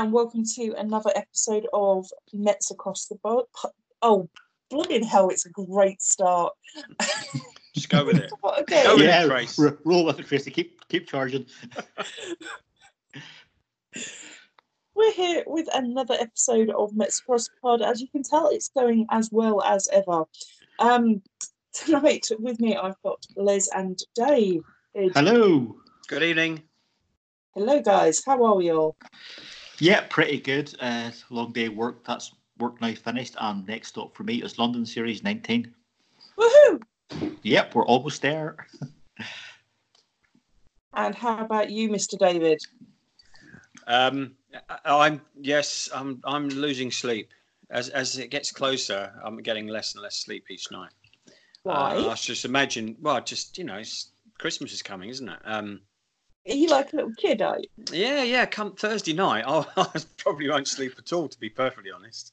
Hiya, and welcome to another episode of Mets Across the Board. Oh, bloody hell, it's a great start. Just go with it. okay. Go with yeah, it, Trace. r- roll with it, Tracy. Keep keep charging. We're here with another episode of Mets Across the Pond. As you can tell, it's going as well as ever. Um, tonight with me, I've got Les and Dave. Hello. Good evening. Hello, guys. How are we all? Yeah, pretty good. Uh, long day work. That's work now finished. And next stop for me is London Series 19. Woohoo! Yep, we're almost there. And how about you, Mr. David? Um, I- I'm yes, I'm I'm losing sleep as as it gets closer. I'm getting less and less sleep each night. Why? Uh, I just imagine. Well, just you know, it's, Christmas is coming, isn't it? Um, are you like a little kid, are you? yeah, yeah. Come Thursday night, I'll, I probably won't sleep at all. To be perfectly honest.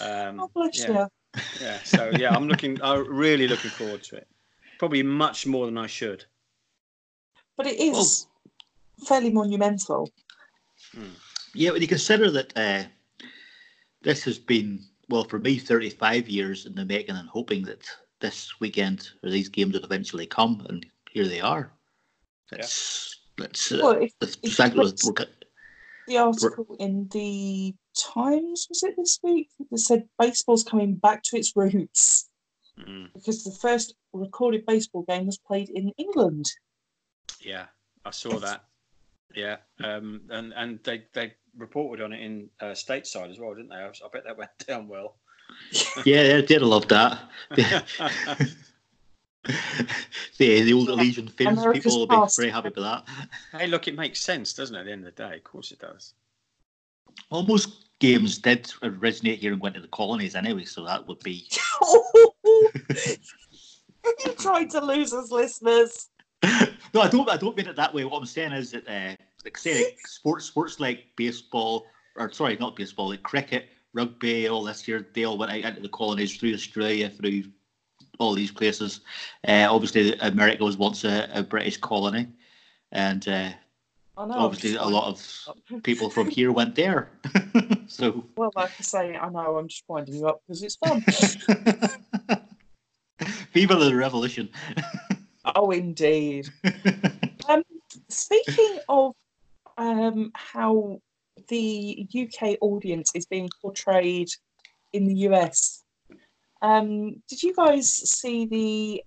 Um, Oh, bless yeah, you. yeah. So yeah, I'm looking. I'm really looking forward to it. Probably much more than I should. But it is fairly monumental. Yeah, when you consider that uh, this has been, well, for me, 35 years in the making and hoping that this weekend or these games would eventually come, and here they are. It's, it's, uh, Well, if it's if exactly you what we're, the article in the Times was it this week that said baseball's coming back to its roots Mm, because the first recorded baseball game was played in England. yeah, I saw that. Yeah, um, and and they they reported on it in uh, stateside as well, didn't they? I, I bet that went down well. yeah, they did love that. the, the old Yeah. Elysian Fields America's people will be very happy with that. hey, look, it makes sense, doesn't it? At the end of the day, of course it does. Almost games did originate here and went to the colonies anyway, so that would be. you tried to lose us, listeners. no, I don't. I don't mean it that way. What I'm saying is that, uh, like say, like sports, sports like baseball, or sorry, not baseball, like cricket, rugby, all this here, they all went out into the colonies through Australia, through all these places. Uh, obviously, America was once a, a British colony, and uh, I know. obviously, a lot of people from here went there. so, Well, like I say, I know. I'm just winding you up because it's fun. People Viva the revolution! oh, indeed. Um, speaking of um, how the UK audience is being portrayed in the US, um, did you guys see the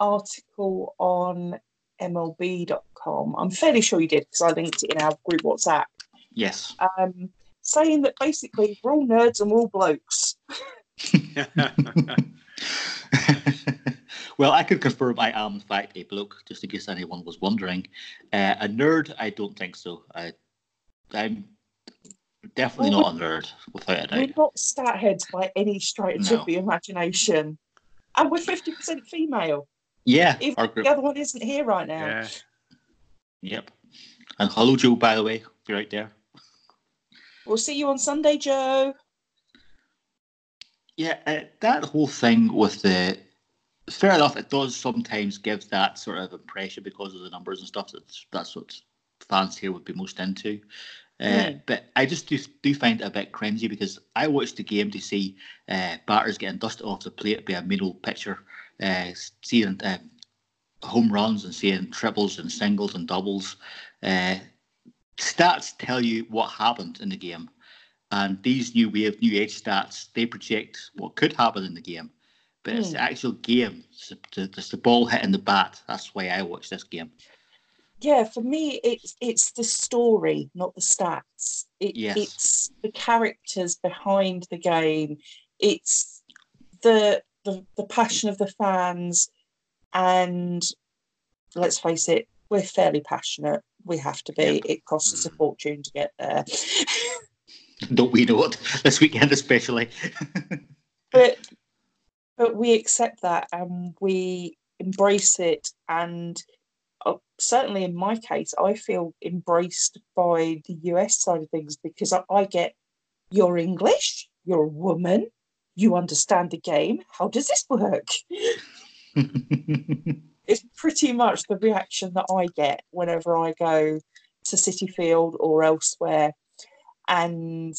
article on MLB.com? I'm fairly sure you did because I linked it in our group WhatsApp, yes. um, saying that basically we're all nerds and we're all blokes. well, I could confirm I am, in fact, a bloke, just in case anyone was wondering. Uh, a nerd, I don't think so. I, I'm definitely Well, not a nerd, without a We're doubt. not stat heads by any stretch No. of the imagination. And we're 50% female. Yeah, Even our group. the other one isn't here right now. yeah, Yep. And hello, Joe, by the way, if you're out there. We'll see you on Sunday, Joe. Yeah, uh, that whole thing with the. Fair enough, it does sometimes give that sort of impression because of the numbers and stuff. That's that's what fans here would be most into. Uh, Mm. But I just do, do find it a bit cringy because I watched the game to see uh, batters getting dusted off the plate by a old pitcher, uh, seeing um, home runs and seeing triples and singles and doubles. Uh, stats tell you what happened in the game, and these new wave, new age stats they project what could happen in the game. But it's the actual game, it's the, it's the ball hitting the bat. That's why I watch this game. Yeah, for me, it's it's the story, not the stats. It, Yes. It's the characters behind the game. It's the, the the passion of the fans, and let's face it, we're fairly passionate. We have to be. Yep. It costs us a Mm. fortune to get there. Don't we know it? This weekend especially. but but we accept that and we embrace it and Uh, certainly in my case i feel embraced by the us side of things because i, I get you're english you're a woman you understand the game how does this work? It's pretty much the reaction that i get whenever i go to Citi Field or elsewhere. And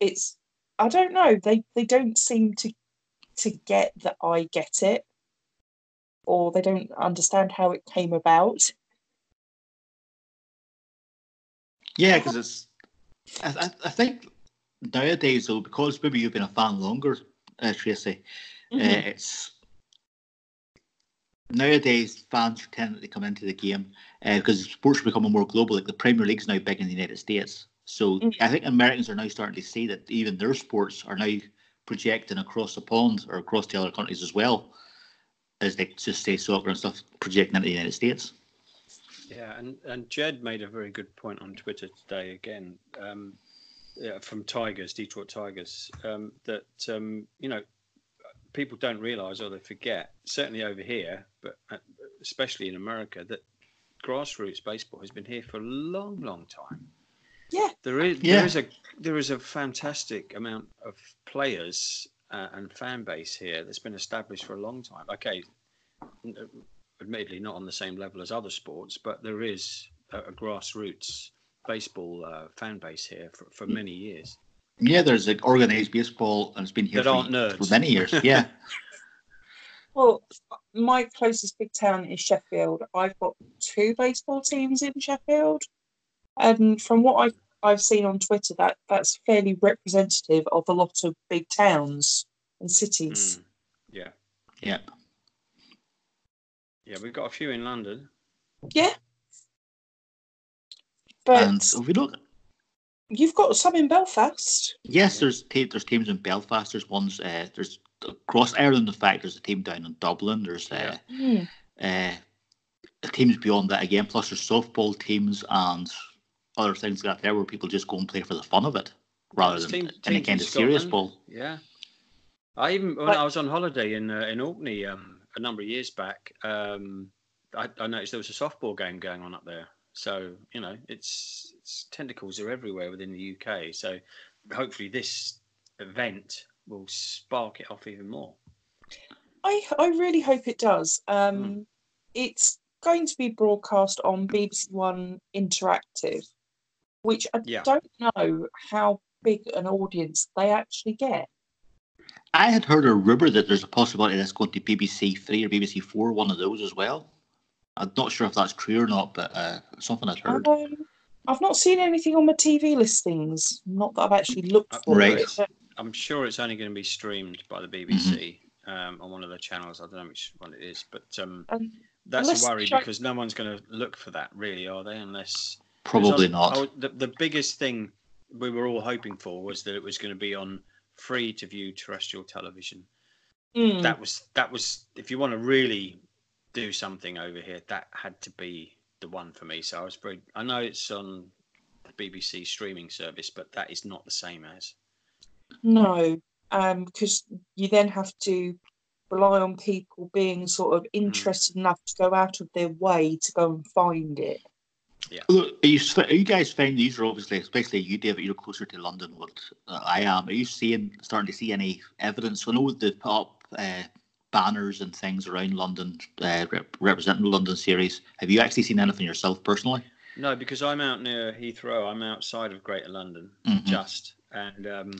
it's I don't know they they don't seem to to get that I get it, or they don't understand how it came about. Yeah, because it's. I, I, think nowadays, though, because maybe you've been a fan longer, uh, Tracy, uh, Mhm. it's. Nowadays, fans tend to come into the game uh, because sports are becoming more global. Like the Premier League's now big in the United States, so Mm. I think Americans are now starting to see that even their sports are now projecting across the pond or across the other countries as well, as they just say soccer and stuff projecting into the United States. Yeah, and, and Jed made a very good point on Twitter today again um, yeah, from Tigers, Detroit Tigers, um, that, um, you know, people don't realise or they forget, certainly over here, but uh, especially in America, that grassroots baseball has been here for a long, long time. Yeah. There is Yeah. there is a there is a fantastic amount of players uh, and fan base here that's been established for a long time. Okay, admittedly not on the same level as other sports, but there is a, a grassroots baseball uh, fan base here for, for many years. Yeah, there's an organized baseball, and it's been here for, for many years. Yeah. Well, my closest big town is Sheffield. I've got two baseball teams in Sheffield, and from what I've I've seen on Twitter, that that's fairly representative of a lot of big towns and cities. Mm. Yeah, yeah. yeah, we've got a few in London. Yeah, but and if we look, you've got some in Belfast. yes, there's te- there's teams in Belfast. There's ones. Uh, there's across Ireland. In fact, there's a team down in Dublin. There's uh, Hmm. uh, teams beyond that again. Plus, there's softball teams and other things like that there where people just go and play for the fun of it rather than team- any teams kind in of serious ball. Yeah, I even when But- I was on holiday in uh, in Orkney um, a number of years back, um, I, I noticed there was a softball game going on up there. So you know, it's, it's tentacles are everywhere within the UK. So hopefully this event will spark it off even more. I I really hope it does. Um, Hmm. It's going to be broadcast on BBC One Interactive, which I Yeah. don't know how big an audience they actually get. I had heard a rumour that there's a possibility that's going to BBC Three or BBC Four, one of those as well. I'm not sure if that's true or not, but uh, something I'd heard. Um, I've not seen anything on my TV listings. Not that I've actually looked Uh, for Right. it. but- I'm sure it's only going to be streamed by the BBC um, on one of the channels. I don't know which one it is, but um, Um, that's a worry because no one's going to look for that, really, are they? Unless Probably Because not. I- I- the, the biggest thing we were all hoping for was that it was going to be on free to view terrestrial television. mm, That was that was if you want to really do something over here, that had to be the one for me. So I was very. I know it's on the BBC streaming service, but that is not the same as. no, um, because you then have to rely on people being sort of interested enough to go out of their way to go and find it. Look, are you, are you guys find these are obviously, especially you, David, you're closer to London what I am. Are you seeing, starting to see any evidence? I know they put up uh, banners and things around London, uh, rep- representing the London series. Have you actually seen anything yourself personally? No, because I'm out near Heathrow. I'm outside of Greater London, Mhm. just, and um,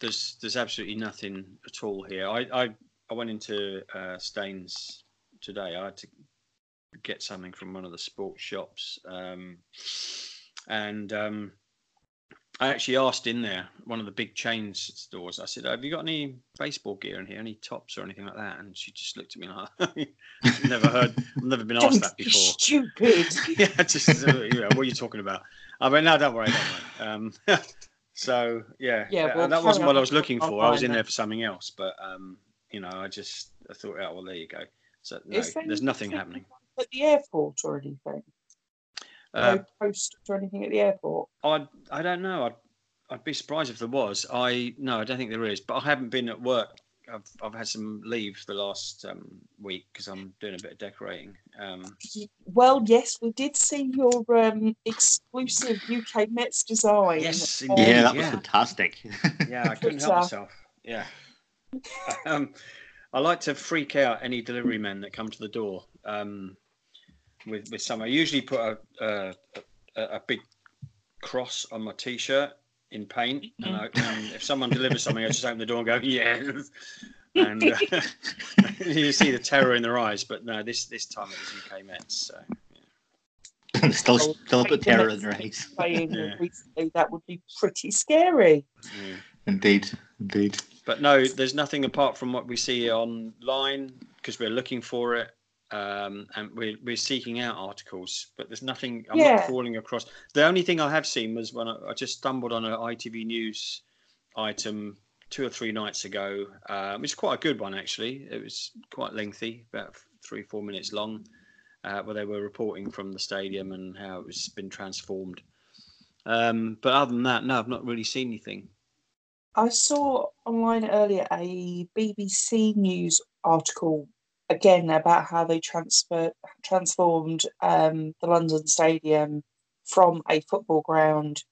there's there's absolutely nothing at all here. I I, I went into uh, Staines today. I had to get something from one of the sports shops, um, and um, I actually asked in there one of the big chain stores. I said, "Have you got any baseball gear in here? Any tops or anything like that?" And she just looked at me like, "I've never heard, I've never been asked that before." stupid. yeah, just uh, you know, what are you talking about? I mean, no, don't worry, don't worry. Um, so yeah, Yeah, well, that wasn't what. I was looking for. I was in there for something else, but um, you know, I just I thought, oh well, there you go. So no, there's nothing happening. At the airport or anything. Uh, no post or anything at the airport. I I don't know. I'd I'd be surprised if there was. I no, I don't think there is. But I haven't been at work. I've I've had some leave the last um, week because I'm doing a bit of decorating. Um, Well, yes, we did see your um, exclusive UK Mets design. Yes, on- indeed. yeah, that was yeah. fantastic. Yeah, I couldn't help myself. Yeah. um, I like to freak out any delivery men that come to the door um, with with some. I usually put a a, a, a big cross on my t-shirt in paint, and, I, and if someone delivers something, I just open the door and go, "Yeah," and uh, you see the terror in their eyes. But no, this this time it was UK Mets. So. still, still a bit terror in their eyes. Playing Yeah. recently, that would be pretty scary. Yeah. Indeed, indeed. But no, there's nothing apart from what we see online because we're looking for it um, and we're, we're seeking out articles. But there's nothing. I'm Yeah. not falling across. The only thing I have seen was when I, I just stumbled on an ITV News item two or three nights ago. Um, it's quite a good one actually. It was quite lengthy, about three four minutes long, uh, where they were reporting from the stadium and how it was been transformed. Um, but other than that, no, I've not really seen anything. I saw online earlier a BBC News article again about how they transfer transformed um, the London Stadium from a football ground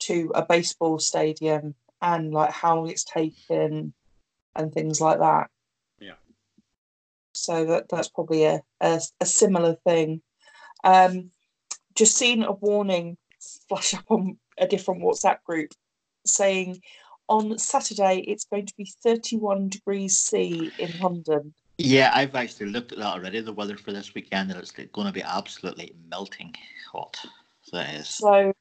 to a baseball stadium and like how long it's taken and things like that. Yeah. So that that's probably a, a, a similar thing. Um, just seen a warning flash up on a different WhatsApp group saying on Saturday it's going to be 31 degrees C in London. Yeah, I've actually looked at that already. The weather for this weekend, and it's going to be absolutely melting hot. So. So,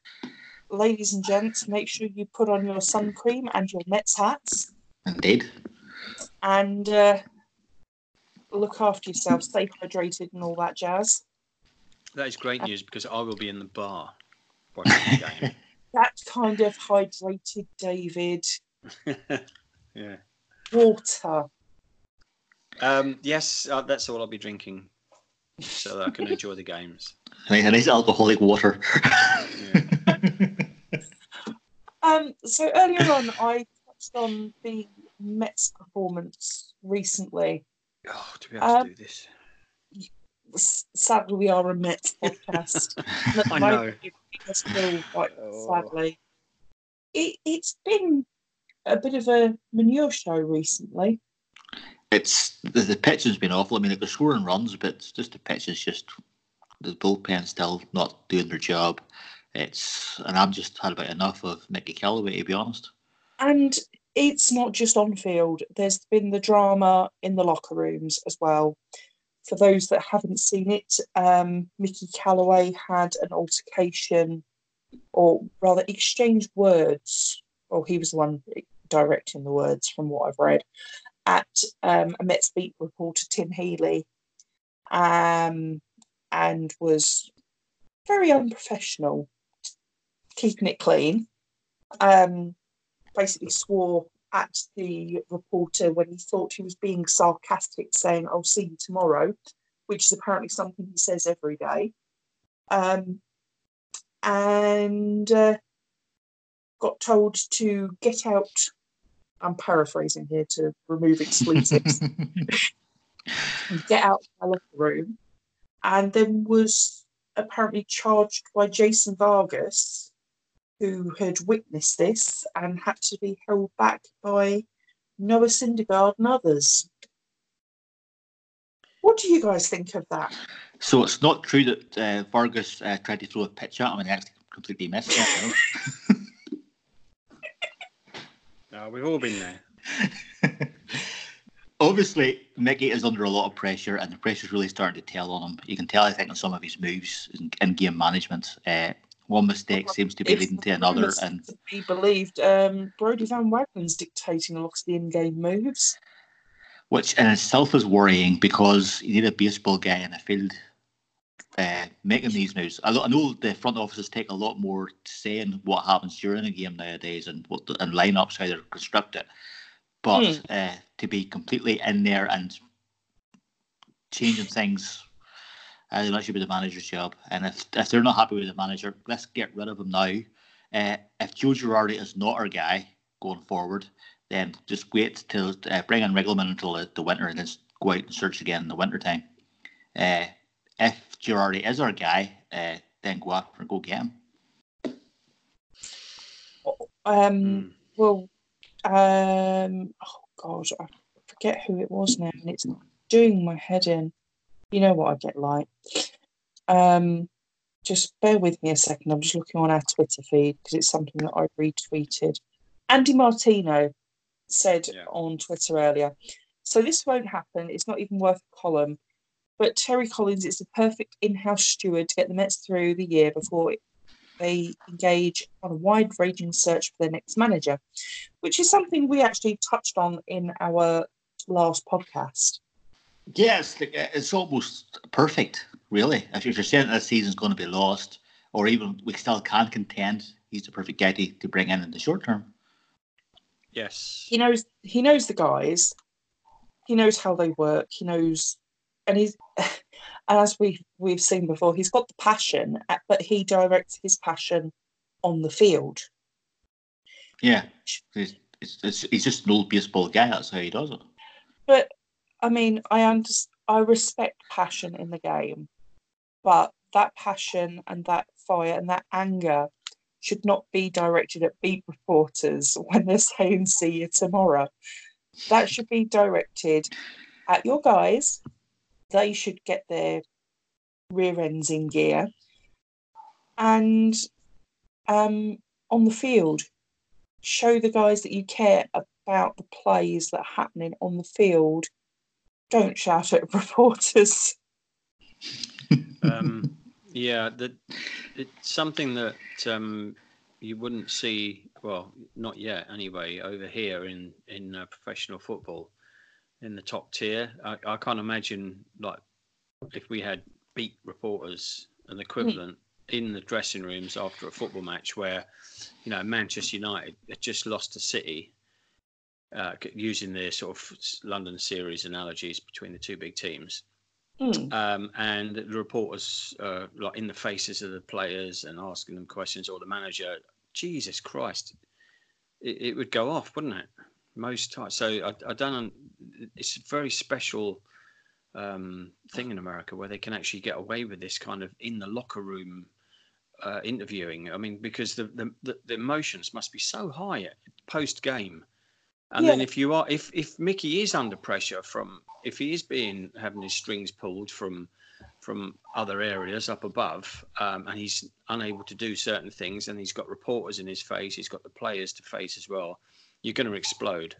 ladies and gents, make sure you put on your sun cream and your Mets hats Indeed. and uh, look after yourself, stay hydrated and all that jazz. That is great news because I will be in the bar watching the game. That kind of hydrated, David. yeah. Water. Um, yes, uh, that's all I'll be drinking, so that I can enjoy the games. Nice, a nice alcoholic water. Um, so earlier on, I touched on the Mets performance recently. Oh, to be able to Um, do this. Sadly, we are a Mets podcast. And at the I know. it does feel quite Oh. sadly. It, it's been a bit of a manure show recently. It's the, the pitch has been awful. I mean, like they're scoring runs, but just the pitch is just the bullpen still not doing their job. It's and I've just had about enough of Mickey Callaway to be honest. And it's not just on field, there's been the drama in the locker rooms as well. For those that haven't seen it, um, Mickey Callaway had an altercation, or rather, exchanged words, or he was the one directing the words from what I've read, at um, a Mets beat reporter, Tim Healey, um, and was very unprofessional, keeping it clean. Um, basically swore at the reporter when he thought he was being sarcastic, saying, I'll see you tomorrow, which is apparently something he says every day. Um, and uh, got told to get out. I'm paraphrasing here to remove expletives. get out of my locker room, and then was apparently charged by Jason Vargas, who had witnessed this and had to be held back by Noah Syndergaard and others. What do you guys think of that? So it's not true that uh, Vargas uh, tried to throw a pitch at him and actually completely missed it. you No, we've all been there. Obviously, Mickey is under a lot of pressure, and the pressure's really starting to tell on him. You can tell, I think, on some of his moves in, in game management. Uh, one mistake seems to be If leading to another, rumours and to be believed, um, Brodie Van Wagenen's dictating a lot of the in-game moves. which in itself is worrying because you need a baseball guy in the field uh, making these moves. I, know- I know the front offices take a lot more to say in what happens during a game nowadays and what the, and lineups how they're constructed, but Hmm. uh, to be completely in there and changing things. Think that should be the manager's job. And if, if they're not happy with the manager, let's get rid of him now. Uh, if Joe Girardi is not our guy going forward, then just wait till uh, bring in Riggleman until the, the winter and then go out and search again in the winter time. Uh, Girardi is our guy, uh, then go out and go get him. Um, Mm. Well, um, oh God, I forget who it was now, and it's doing my head in. You know what I get like. Um, just bear with me a second. I'm just looking on our Twitter feed because it's something that I retweeted. Andy Martino said Yeah. on Twitter earlier. So this won't happen. It's not even worth a column. But Terry Collins is the perfect in-house steward to get the Mets through the year before they engage on a wide-ranging search for their next manager, which is something we actually touched on in our last podcast. Yes, it's, like, uh, it's almost perfect, really. If you're saying that this season's going to be lost, or even we still can't contend, he's the perfect guy to, to bring in in the short term. Yes. he knows he knows the guys he knows how they work he knows and he's and as we we've seen before he's got the passion uh, but he directs his passion on the field Yeah, he's, it's, it's, he's just an old baseball guy. That's how he does it. but i mean i understand i respect passion in the game but that passion and that fire and that anger should not be directed at beat reporters when they're saying see you tomorrow that should be directed at your guys they should get their rear ends in gear and um, on the field show the guys that you care about the plays that are happening on the field don't shout at reporters um, yeah, that it's something that um, you wouldn't see. Well, not yet, anyway. Over here in in uh, professional football, in the top tier, I, I can't imagine like if we had beat reporters an equivalent in the dressing rooms after a football match where you know Manchester United had just lost to City. Uh, using the sort of London series analogies between the two big teams, Hmm. um, and the reporters uh, like in the faces of the players and asking them questions or the manager jesus christ it, it would go off wouldn't it most times. So i, I don't it's a very special um, thing in america where they can actually get away with this kind of in the locker room uh, interviewing. I mean because the, the the emotions must be so high post game and then if you are if if Mickey is under pressure from if he is being having his strings pulled from from other areas up above um, and he's unable to do certain things and he's got reporters in his face he's got the players to face as well you're going to explode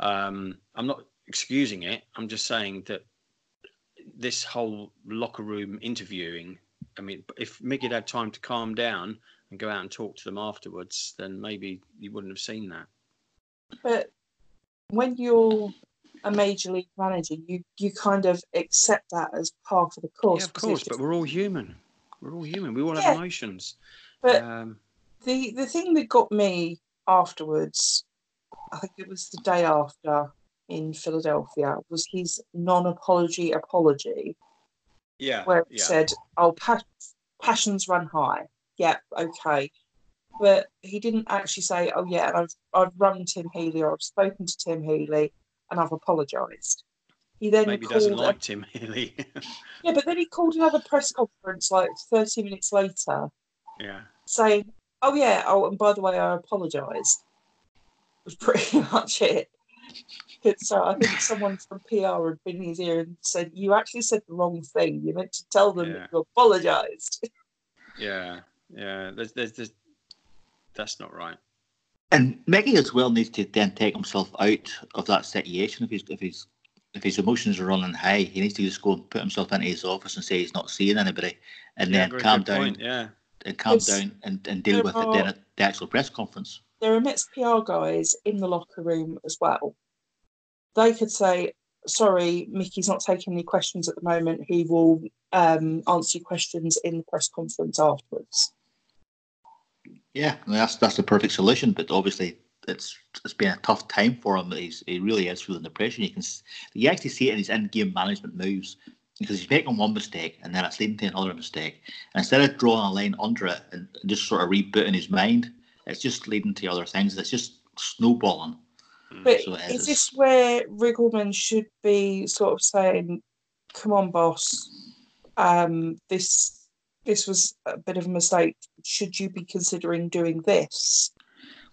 um, i'm not excusing it i'm just saying that this whole locker room interviewing i mean if mickey had had time to calm down and go out and talk to them afterwards then maybe you wouldn't have seen that but when you're a major league manager you you kind of accept that as part of the course yeah, of course, just- but we're all human. We're all human. We all have emotions. but um, the the thing that got me afterwards, I think it was the day after in Philadelphia, was his non-apology apology, yeah, where it yeah, said, "Oh, pa- passions run high." Yeah, okay, but he didn't actually say, "Oh yeah, and I've I've run Tim Healey or I've spoken to Tim Healey and I've apologised." He then maybe called doesn't a- like Tim Healey. yeah, but then he called another press conference like thirty minutes later yeah, saying, "Oh yeah, oh and by the way, I apologise." Was pretty much it. It's, uh, I think someone from PR had been in his ear and said, "You actually said the wrong thing. You meant to tell them Yeah. that you apologised." yeah, yeah. There's, there's, there's, that's not right. And Mickey as well needs to then take himself out of that situation. If he's if he's if his emotions are running high, he needs to just go and put himself into his office and say he's not seeing anybody, and yeah, then calm down point, Yeah, and calm Yes. down and, and deal with it then at the actual press conference. there are Mets PR guys in the locker room as well. They could say, "Sorry, Mickey's not taking any questions at the moment. He will um, answer your questions in the press conference afterwards." Yeah, that's that's the perfect solution. But obviously, it's it's been a tough time for him. He's he really is feeling the pressure. You can you actually see it in his in-game management moves because he's making one mistake and then it's leading to another mistake. And instead of drawing a line under it and just sort of rebooting his mind, it's just leading to other things. It's just snowballing. But So it is is. this where Riggleman should be sort of saying, "Come on, boss, um, this this was a bit of a mistake. Should you be considering doing this?"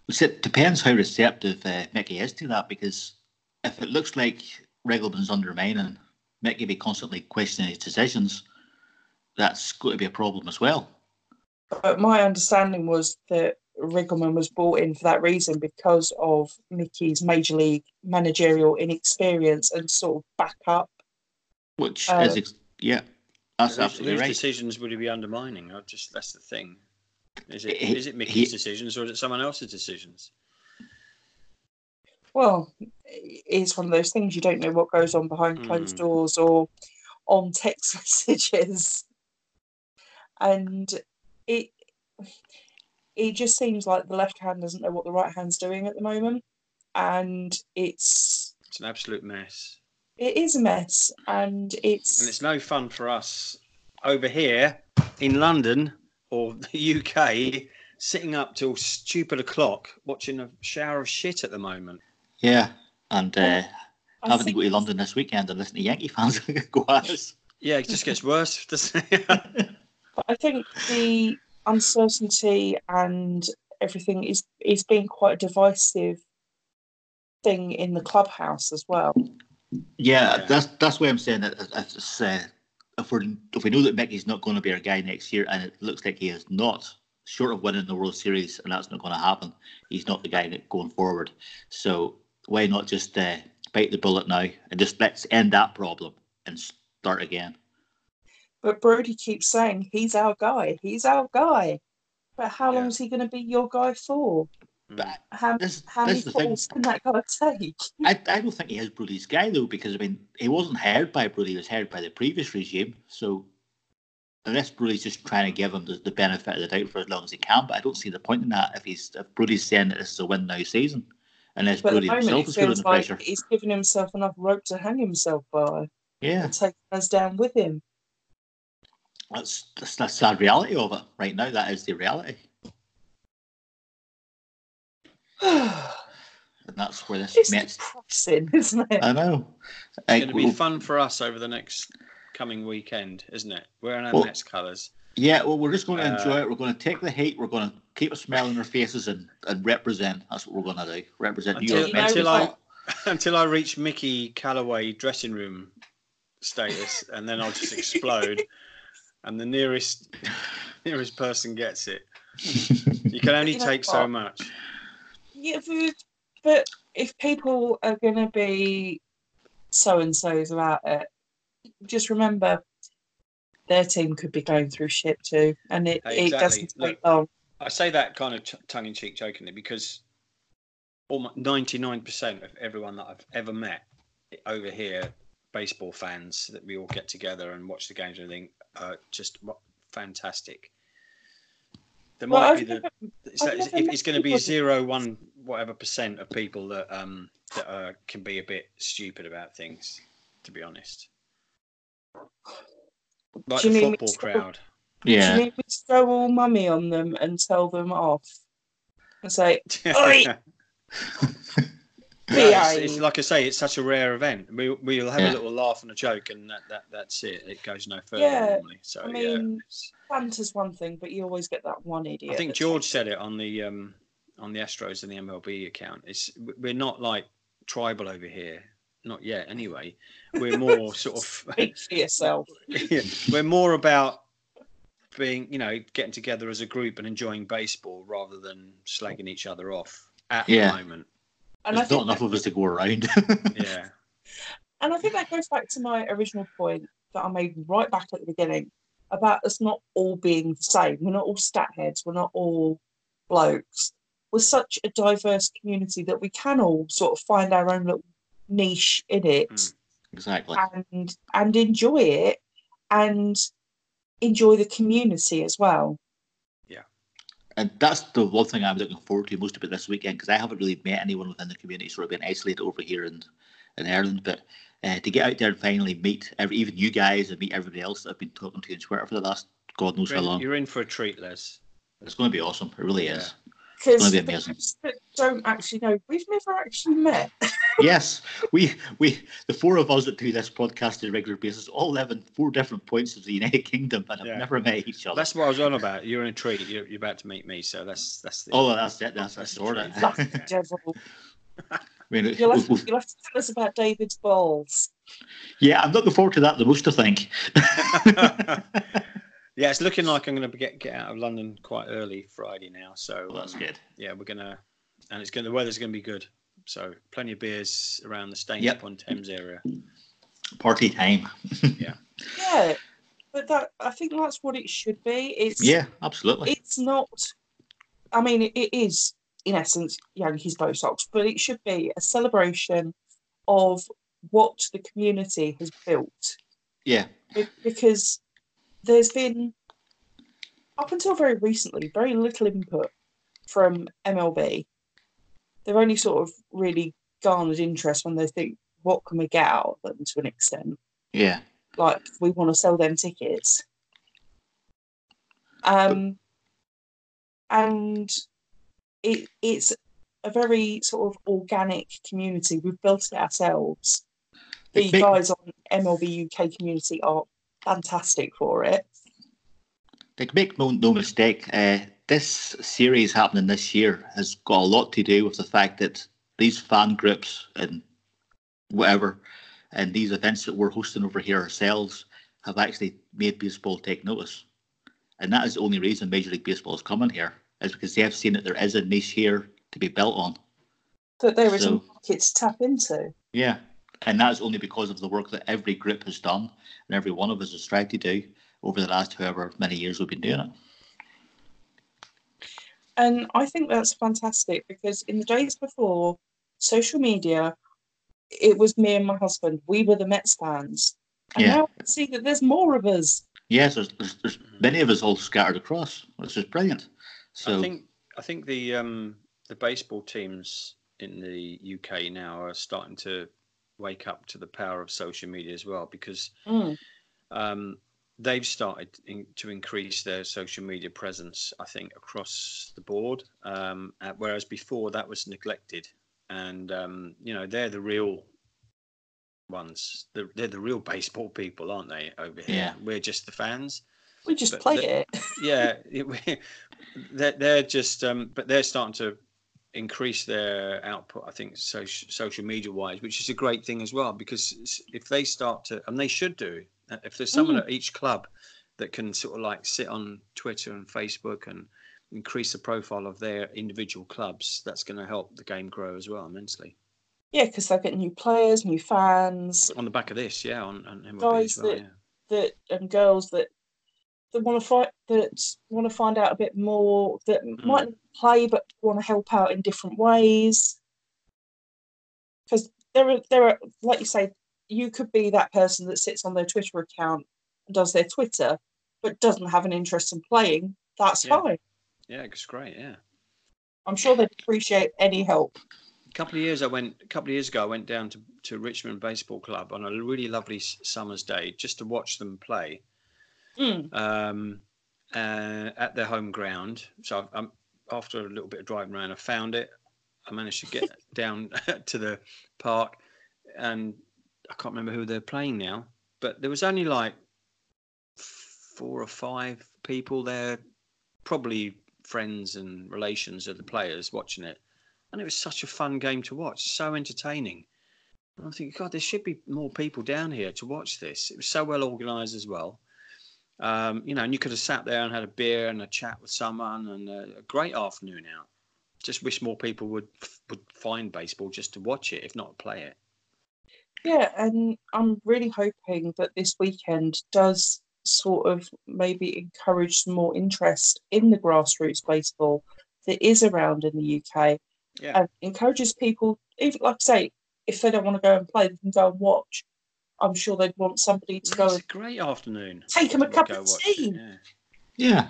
Which it depends how receptive uh, Mickey is to that because if it looks like Riggleman's undermining Mickey be constantly questioning his decisions, that's going to be a problem as well. But my understanding was that Riggleman was brought in for that reason because of Mickey's major league managerial inexperience and sort of backup. Which Uh, is, ex- yeah, that's Whose- absolutely whose right. decisions would he be undermining? I just that's the thing. Is it He- is it Mickey's he- decisions or is it someone else's decisions? Well, it's one of those things you don't know what goes on behind closed Mm. doors or on text messages. And it it just seems like the left hand doesn't know what the right hand's doing at the moment. And it's It's an absolute mess. it is a mess and it's, And it's no fun for us over here in London or the UK sitting up till stupid o'clock watching a shower of shit at the moment. Yeah, and uh, I having to think go to London this weekend and listen to Yankee fans go at us. Yeah, it just gets worse, doesn't it? But I think the uncertainty and everything is is being quite a divisive thing in the clubhouse as well. Yeah, Yeah. that's that's why I'm saying that if- if, it's, uh, if we if we know that Mickey's not going to be our guy next year, and it looks like he is not, short of winning the World Series, and that's not going to happen, he's not the guy that going forward. So why not just uh, bite the bullet now and just let's end that problem and start again? But Brodie keeps saying he's our guy, he's our guy. But how long is he going to be your guy for? But How, this, how this many is the thing. calls can that guy take? I, I don't think he is Brodie's guy though, because I mean he wasn't hired by Brodie; he was hired by the previous regime. So unless Brodie's just trying to give him the, the benefit of the doubt for as long as he can, but I don't see the point in that if he's if Brodie's saying that this is a win now season, unless But at Brodie the moment, himself it is feels like pressure. he's given himself enough rope to hang himself by Yeah, and take us down with him. that's that's the sad reality of it right now. That is the reality, and that's where this it's Mets. depressing, isn't it? I know. It's going to be fun for us over the next coming weekend, isn't it? Wearing our Well- Mets colours. Yeah, well, we're just going to Uh, enjoy it. We're going to take the hate. We're going to keep a smile on our faces and, and represent. That's what we're going to do. Represent New Until, York Mets. until I until I reach Mickey Callaway dressing room status, and then I'll just explode, and the nearest nearest person gets it. You can only You know take so much. Yeah, but, but if people are going to be so and so's about it, just remember their team could be going through shit too, and it, Hey, it doesn't take Look, long. I say that kind of tongue in cheek, jokingly, because almost ninety nine percent of everyone that I've ever met over here, baseball fans that we all get together and watch the games and everything, are just fantastic. There Well, might I've be the it's, I've like- never if it's going to be zero one whatever percent of people that um that uh, can be a bit stupid about things to be honest. Like the football to- crowd Do Yeah. you need me to throw all mummy on them and tell them off? And say, Oi! No, it's, it's like I say, it's such a rare event. We we'll have Yeah. a little laugh and a joke, and that, that that's it. It goes no further Yeah, normally. So I mean, it's- banter's one thing, but you always get that one idiot. I think George said it on the um on the Astros and the MLB account. It's we're not like tribal over here, not yet. Anyway, we're more sort of Speak for yourself. yeah, we're more about being, you know, getting together as a group and enjoying baseball rather than slagging each other off at Yeah. the moment. And I There's think not enough that- of us to go around. Yeah. And I think that goes back to my original point that I made right back at the beginning about us not all being the same. We're not all stat heads. We're not all blokes. We're such a diverse community that we can all sort of find our own little niche in it Mm. exactly. and and enjoy it and enjoy the community as well. Yeah, and that's the one thing I'm looking forward to most about this weekend because I haven't really met anyone within the community, sort of been isolated over here in, in Ireland. But uh, to get out there and finally meet every, even you guys and meet everybody else that I've been talking to on Twitter for the last God knows You're how long, you're in for a treat, Les. it's going to be awesome. It really Yeah. is. Because gonna be for amazing. those that don't actually know, we've never actually met. yes, we we the four of us that do this podcast on a regular basis all live in four different points of the United Kingdom and have never met each other. That's what I was on about. You're in a treat. You're, you're about to meet me, so that's that's the. oh, that's it. That's, That's that's the sort of. truth. Lucky Yeah. devil. I mean, You'll have, we've- you'll have to tell us about David's balls. yeah, I'm looking forward to that the most. I think. Yeah, it's looking like I'm going to get get out of London quite early Friday now. So Well, that's um, good. Yeah, we're gonna, and it's going. to The weather's going to be good. So plenty of beers around the Staines Yep. upon Thames area. Party time. Yeah, Yeah, but that I think that's what it should be. It's Yeah, absolutely. it's not. I mean, it, it is in essence Yankees Bo Sox, but it should be a celebration of what the community has built Yeah, because there's been up until very recently very little input from MLB. They've only sort of really garnered interest when they think, what can we get out of them to an extent? yeah. Like we want to sell them tickets. Um, and it it's a very sort of organic community. We've built it ourselves. The guys on MLB UK community are fantastic for it. Like, make no, no mistake, uh, this series happening this year has got a lot to do with the fact that these fan groups and whatever, and these events that we're hosting over here ourselves have actually made baseball take notice. And that is the only reason Major League Baseball is coming here, is because they have seen that there is a niche here to be built on. That there is a market to tap into. Yeah. And that is only because of the work that every group has done and every one of us has tried to do over the last however many years we've been doing it. And I think that's fantastic because in the days before social media, it was me and my husband. We were the Mets fans. And Yeah. now I can see that there's more of us. Yes, there's, there's, there's many of us all scattered across, which is brilliant. So I think I think the um, the baseball teams in the UK now are starting to wake up to the power of social media as well because Mm. um, they've started in, to increase their social media presence. I think across the board, um, whereas before that was neglected, and um, you know they're the real ones. They're, they're the real baseball people, aren't they? Over here, Yeah. we're just the fans We just But play it. yeah, it, they're, they're just, um, but they're starting to increase their output. I think social social media wise, which is a great thing as well because if they start to, and they should do, uh, if there's someone Mm. at each club that can sort of like sit on Twitter and Facebook and increase the profile of their individual clubs, that's going to help the game grow as well immensely. Yeah, because they get new players, new fans, On the back of this, yeah, on, on MLB Guys as well, that- yeah. that and girls that that want to fight that want to find out a bit more that mm. might not play but want to help out in different ways because there are there are like you say you could be that person that sits on their twitter account and does their twitter but doesn't have an interest in playing that's Yeah. fine Yeah, it's great, yeah. i'm sure they'd appreciate any help A couple of years I went. A couple of years ago, I went down to, to Richmond Baseball Club on a really lovely summer's day just to watch them play Mm, um, uh, at their home ground. So I, um, after a little bit of driving around, I found it. I managed to get down to the park, and I can't remember who they're playing now, but there was only like four or five people there, probably friends and relations of the players watching it, and it was such a fun game to watch, so entertaining. And I think, God, there should be more people down here to watch this. It was so well organised as well. Um, you know, and you could have sat there and had a beer and a chat with someone, and a, a great afternoon out. Just wish more people would would find baseball just to watch it, if not play it. yeah and i'm really hoping that this weekend does sort of maybe encourage some more interest in the grassroots baseball that is around in the uk Yeah. and encourages people, even like I say, if they don't want to go and play, they can go and watch. I'm sure they'd want somebody to go It's and a great afternoon. take 'em a cup of watch it, tea. yeah. yeah,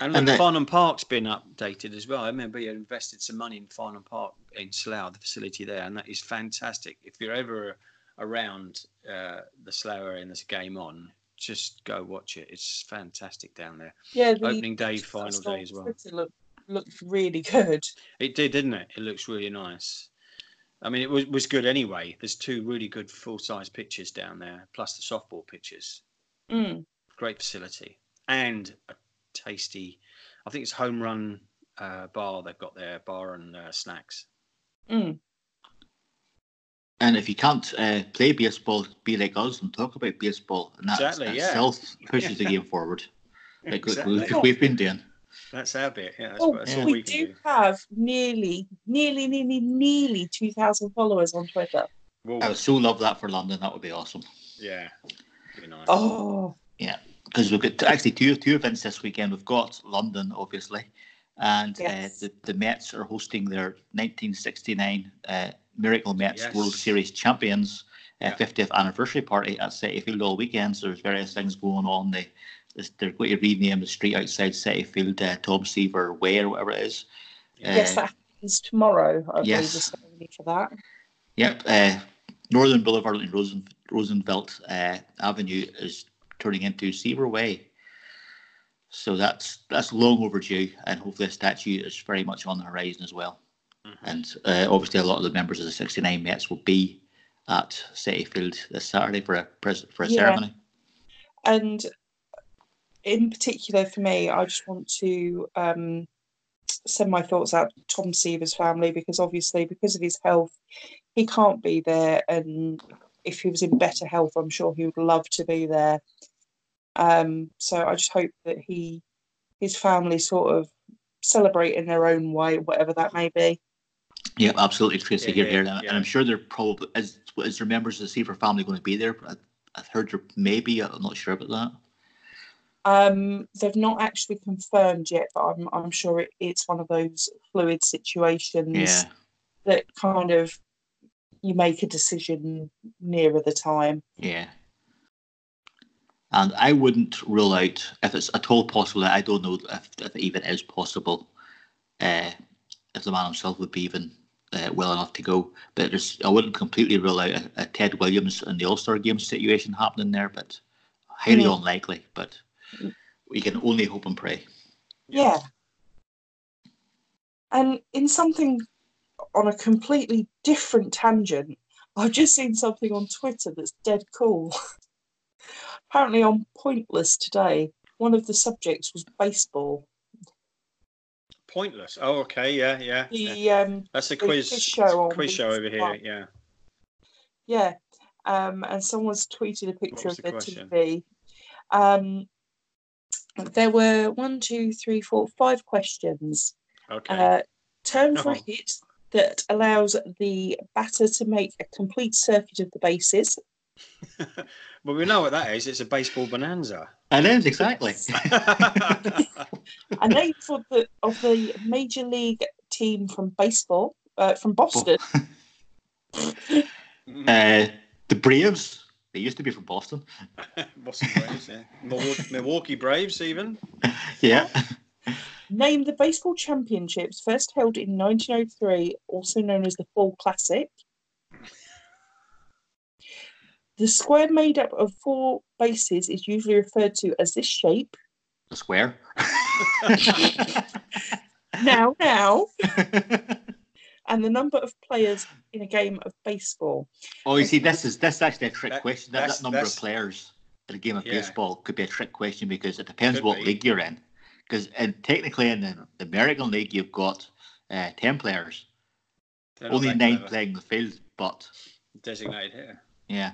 And, And look, that- Farnham Park's been updated as well. I remember you invested some money in Farnham Park in Slough, the facility there, and that is fantastic. If you're ever around uh, the Slough area and there's a game on, just go watch it. It's fantastic down there. yeah, the Opening day, final day as well. Twitter Look, looked really good. It did, didn't it? It looks really nice. I mean, it was, was good anyway. There's two really good full size pitches down there, plus the softball pitches. Mm. Great facility and a tasty. I think it's home run uh, bar they've got there, bar and uh, snacks. Mm. and if you can't uh, play baseball, be like us and talk about baseball, and that Exactly, yeah. itself pushes the game forward. like Exactly. like we've been doing. That's our bit. Yeah, that's, Oh, what- that's yeah. all we, we can do do. have nearly, nearly, nearly, nearly 2,000 followers on Twitter. Well, I would so love that for London. That would be awesome. yeah, be nice. Oh, Yeah, Because we've got actually two two events this weekend. We've got London, obviously, and Yes. uh, the, the Mets are hosting their 1969 uh, Miracle Mets Yes. World Series champions uh, Yeah. 50th anniversary party at Citi Field all weekend. So there's various things going on. They they're going to rename the street outside Citi Field uh, Tom Seaver Way or whatever it is. yes, Uh, that happens tomorrow. I believe yes. the ceremony for that. Yep. Uh, Northern Boulevard and Rosen, Roosevelt uh, Avenue is turning into Seaver Way. So that's that's long overdue, and hopefully a statue is very much on the horizon as well. Mhm. And uh, obviously, a lot of the members of the '69 Mets will be at Citi Field this Saturday for a pres- for a Yeah. ceremony. And in particular, for me, I just want to um, send my thoughts out to Tom Seaver's family because obviously, because of his health, he can't be there. And if he was in better health, I'm sure he would love to be there. Um, so I just hope that he, his family, sort of celebrate in their own way, whatever that may be. Yeah, absolutely, Tracy. Yeah, here, yeah, here, and, yeah. and I'm sure they're probably is is there members of the Seaver family going to be there? I, I've heard there maybe. I'm not sure about that. Um, they've not actually confirmed yet, but I'm I'm sure it, it's one of those fluid situations. Yeah. that kind of you make a decision nearer the time. Yeah. And I wouldn't rule out if it's at all possible. I don't know if, if it even is possible. Uh, if the man himself would be even uh, well enough to go, but there's, I wouldn't completely rule out a, a Ted Williams and the All Star Game situation happening there, but highly Mm. unlikely. But we can only hope and pray. Yeah. And in something on a completely different tangent, I've just seen something on Twitter that's dead cool. Apparently, on Pointless today, one of the subjects was baseball. Pointless. Oh, okay. Yeah, yeah. yeah. The um, That's a quiz quiz show on quiz show over here. Yeah. yeah, um, and someone's tweeted a picture of the their question? TV. Um, there were one, two, three, four, five questions. Okay. Uh, term for a Oh. hit that allows the batter to make a complete circuit of the bases. well, we know what that is. It's a baseball bonanza. And it is exactly. A name for the of the major league team from baseball uh, from Boston. uh, the Braves, they used to be from Boston. Boston Braves, yeah. Milwaukee, Milwaukee Braves, even. Yeah. Name the baseball championships first held in 1903, also known as the Fall Classic. The square made up of four bases is usually referred to as this shape. The square. Now, now, and the number of players in a game of baseball. Oh, you see, this is this is actually a trick That- question. That, that number of players in a game of Yeah. baseball could be a trick question because it depends Could what be. league you're in. Because and technically in the, the American League, you've got uh, ten players, only that nine clever. playing the field. But Designated here. yeah,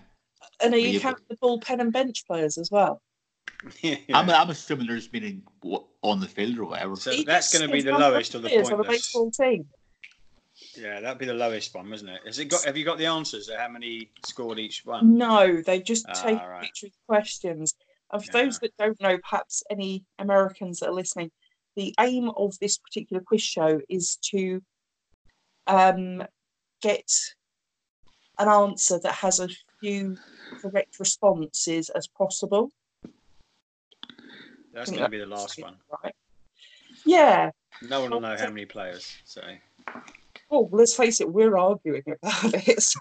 And are you you- count the bullpen and bench players as well? yeah. I'm, I'm assuming there's meaning w- on the field or whatever. So It that's going to be the lowest of the players on a baseball team. Yeah, that'd be the lowest one, wasn't it? Has it got? Have you got the answers? How many scored each one? No, they just Ah, take a right. picture of questions. And for Yeah. those that don't know, perhaps any Americans that are listening, the aim of this particular quiz show is to um, get an answer that has a few correct responses as possible. That's going to be the last one. Right. Yeah. No one will know how many players. So. Oh, let's face it, we're arguing about it. So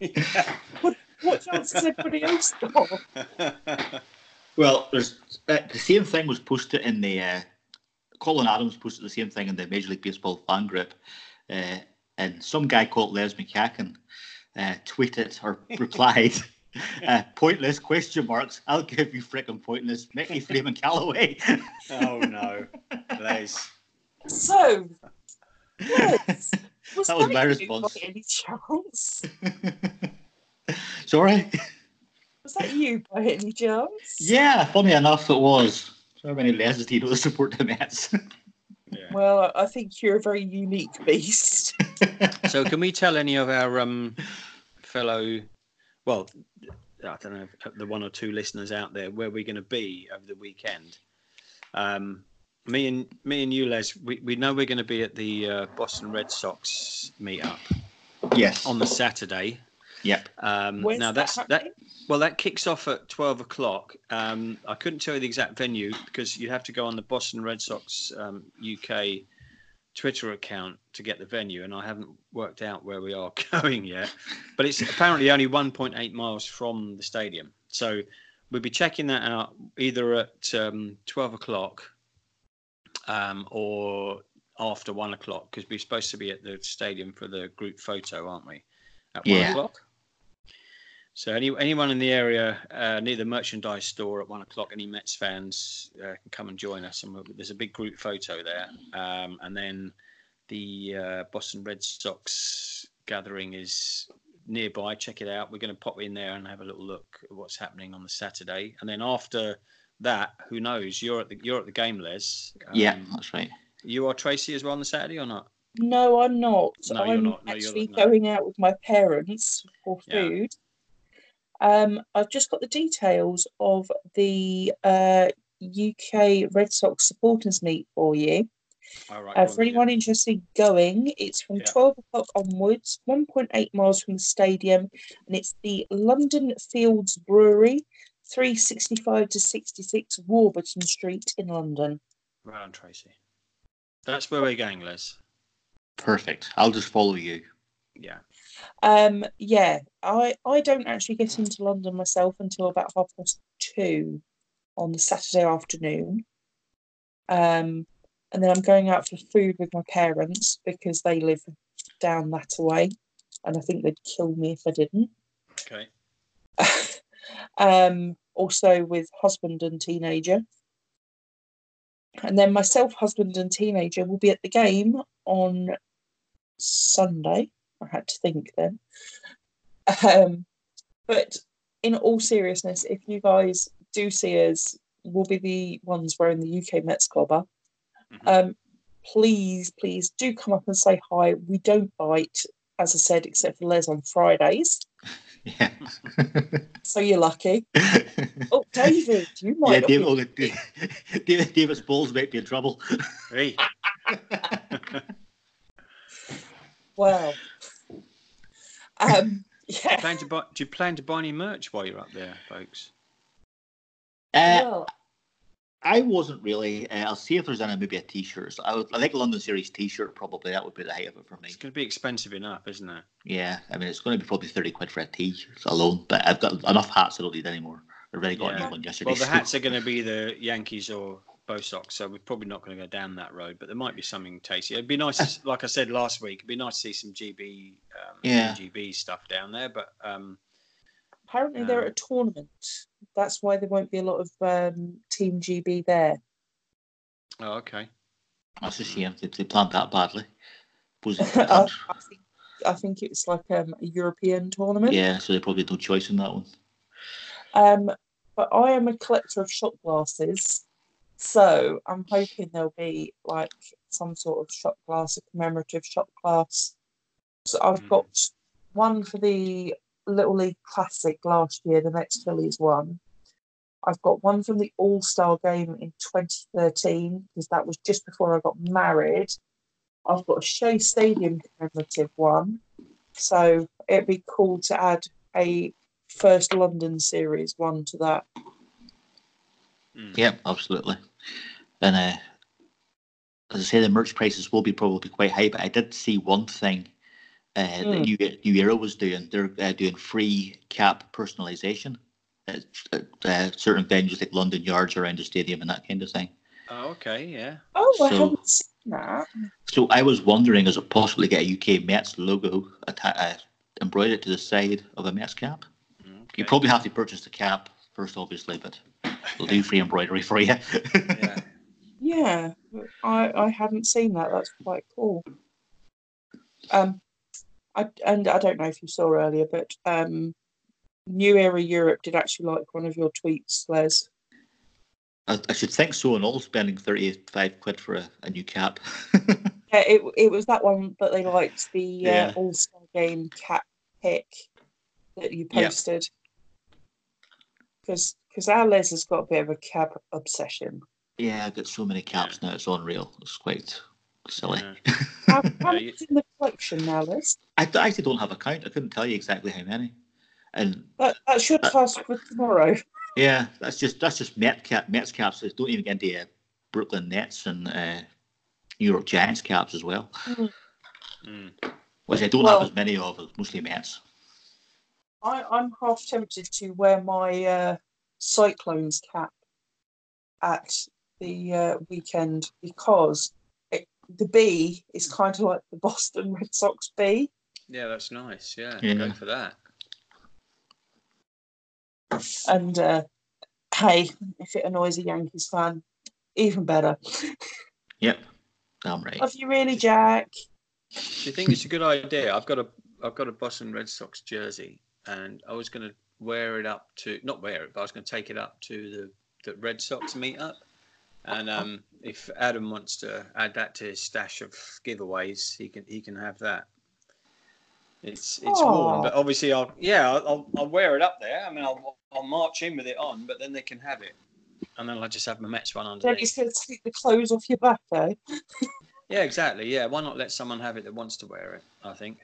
Yeah. what what chance has everybody else got? Well, there's uh, the same thing was posted in the uh, Colin Adams posted the same thing in the Major League Baseball fan group, uh, and some guy called Les McCacken uh, tweeted or replied, uh, "Pointless question marks. I'll give you frickin' pointless Mickey Freeman Callaway." oh no, Les. So, yes. Was That was my response. By any chance? Sorry. Was that you by any chance? Yeah, funny enough, it was. So how many lessons do you know to support the Mets? Yeah. Well, I think you're a very unique beast. So can we tell any of our um, fellow, well, I don't know, the one or two listeners out there where we're going to be over the weekend? Um, me and me and you, Les, we, we know we're going to be at the uh, Boston Red Sox meetup yes. on the Saturday. Yep. Um, Where's now that that's that. happening? Well, that kicks off at twelve o'clock. Um, I couldn't tell you the exact venue because you have to go on the Boston Red Sox um, UK Twitter account to get the venue, and I haven't worked out where we are going yet. But it's apparently only 1.8 miles from the stadium, so we'll be checking that out either at um, 12 o'clock um, or after one o'clock because we're supposed to be at the stadium for the group photo, aren't we? At one Yeah. o'clock. So any, anyone in the area uh, near the merchandise store at one o'clock, any Mets fans uh, can come and join us. And we'll, there's a big group photo there. Um, and then the uh, Boston Red Sox gathering is nearby. Check it out. We're going to pop in there and have a little look at what's happening on the Saturday. And then after that, who knows? You're at the you're at the game, Les. yeah, Um, that's right. You are Tracy as well on the Saturday or not? No, I'm not. No, you're I'm not. No, you're actually not. No. going out with my parents for Yeah. food. Um, I've just got the details of the uh, UK Red Sox supporters meet for you. All right. Uh, go on for then, anyone interested in going, it's from Yeah. 12 o'clock onwards, 1.8 miles from the stadium, and it's the London Fields Brewery, 365 to 66 Warburton Street in London. yeah. Right on, Tracy. That's where we're going, Les. Perfect. I'll just follow you. Yeah. Um, yeah, I I don't actually get into London myself until about half past two on the Saturday afternoon. Um, and then I'm going out for food with my parents because they live down that way, and I think they'd kill me if I didn't. Okay. um, also with husband and teenager. And then myself, husband and teenager will be at the game on Sunday. I had to think then. Um, but in all seriousness, if you guys do see us, we'll be the ones wearing the UK Mets clobber. Mhm. Um, please, please do come up and say hi. We don't bite, as I said, except for Les on Fridays. Yeah. So you're lucky. Oh, David, you might. yeah, David, be- oh, David, David's balls might be in trouble. Hey. Wow. Um, yeah. plan to buy, do you plan to buy any merch while you're up there, folks? Uh, Well, I wasn't really. Uh, I'll see if there's any maybe a T-shirt. I, would, I think a London Series T-shirt probably that would be the height of it for me. It's going to be expensive enough, isn't it? Yeah, I mean it's going to be probably thirty quid for a T-shirt alone. But I've got enough hats I don't need anymore. I already got a new one yesterday. Well, the hats are going to be the Yankees or Bo Sox, so we're probably not going to go down that road. But there might be something tasty. It'd be nice, to- like I said last week, it'd be nice to see some GB, um, Yeah. GB stuff down there. But um, apparently they're um, at a tournament. That's why there won't be a lot of um, Team GB there. oh, okay. That's a shame. They, they planned that badly. Was it- I, I think I think it's like um, a European tournament. yeah, so they probably had no choice in that one. Um, but I am a collector of shot glasses, so I'm hoping there'll be like some sort of shot glass, a commemorative shot glass. So I've Mhm. got one for the Little League Classic last year, the Mets Phillies one. I've got one from the All Star game in 2013 because that was just before I got married. I've got a Shea Stadium commemorative one, so it'd be cool to add a first London series one to that. Mm. Yeah, absolutely. And uh, as I say, the merch prices will be probably quite high. But I did see one thing uh, that Mm. New New Era was doing. They're uh, doing free cap personalization at, at uh, certain venues like London Yards around the stadium and that kind of thing. Oh, okay. Yeah. Oh, I So- haven't seen that. So I was wondering, is it possible to get a UK Mets logo atta- uh, embroidered to the side of a Mets cap? You probably have to purchase the cap first, obviously, but we'll do free embroidery for you. yeah. Yeah, I I hadn't seen that. That's quite cool. Um, I and I don't know if you saw earlier, but um, New Era Europe did actually like one of your tweets, Les. I, I should think so and all spending 35 quid for a, a new cap. Yeah, it it was that one that they liked the Yeah. uh, All Star Game cap pick that you Yeah. posted. Because because our Les has got a bit of a cap obsession. yeah, I've got so many caps now, it's unreal. It's quite silly. Yeah. How, how Yeah, in the collection now, Les? I, I actually don't have a count. I couldn't tell you exactly how many. And That that's your Uh, task for tomorrow. yeah, that's just that's just Met cap, Mets caps. Don't even get into uh, Brooklyn Nets and uh, New York Giants caps as well, Mm. which I don't Well- have as many of. It's mostly Mets. I, I'm half tempted to wear my uh, Cyclones cap at the uh, weekend because it, the B is kind of like the Boston Red Sox B. Yeah, that's nice. Yeah, Yeah. go for that. And uh, hey, if it annoys a Yankees fan, even better. Yep, I'm right. Love you, really, Jack. Do you think it's a good idea? I've got a I've got a Boston Red Sox jersey, and I was going to wear it up to not wear it, but I was going to take it up to the the Red Sox meetup. And um, if Adam wants to add that to his stash of giveaways, he can he can have that. It's it's Aw. worn, but obviously I'll yeah I'll, I'll I'll wear it up there. I mean I'll I'll march in with it on, but then they can have it, and then I'll just have my Mets one Then underneath. he's going to take the clothes off your back, eh? Yeah, exactly. Yeah, why not let someone have it that wants to wear it? I think.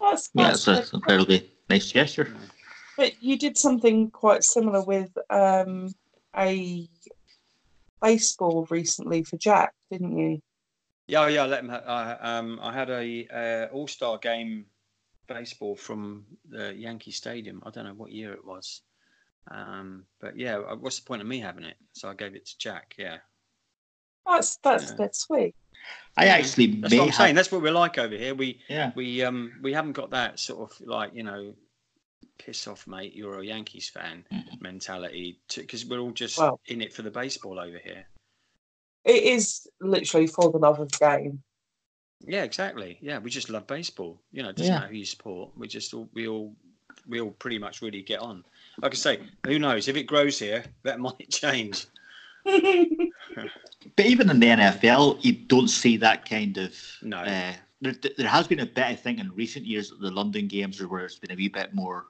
That's, Yeah, that's it's an good. incredibly nice gesture. But you did something quite similar with um, a baseball recently for Jack, didn't you? Yeah, yeah. I let him. Ha- I, um, I had a uh, All Star game baseball from the Yankee Stadium. I don't know what year it was, um, but yeah. uh, What's the point of me having it? So I gave it to Jack. Yeah, That's that's Yeah. that's sweet. I actually that's what I'm have. saying. That's what we're like over here. We Yeah, we um we haven't got that sort of like you know, piss off, mate. You're a Yankees fan Mhm. mentality because we're all just Well- in it for the baseball over here. It is literally for the love of the game. Yeah, exactly. Yeah, we just love baseball. You know, it doesn't Yeah. matter who you support. We just all we all we all pretty much really get on. Like I say, who knows if it grows here, that might change. but even in the NFL, you don't see that kind of. No. Uh, there, there has been a bit, I think, in recent years at the London games where it's been a wee bit more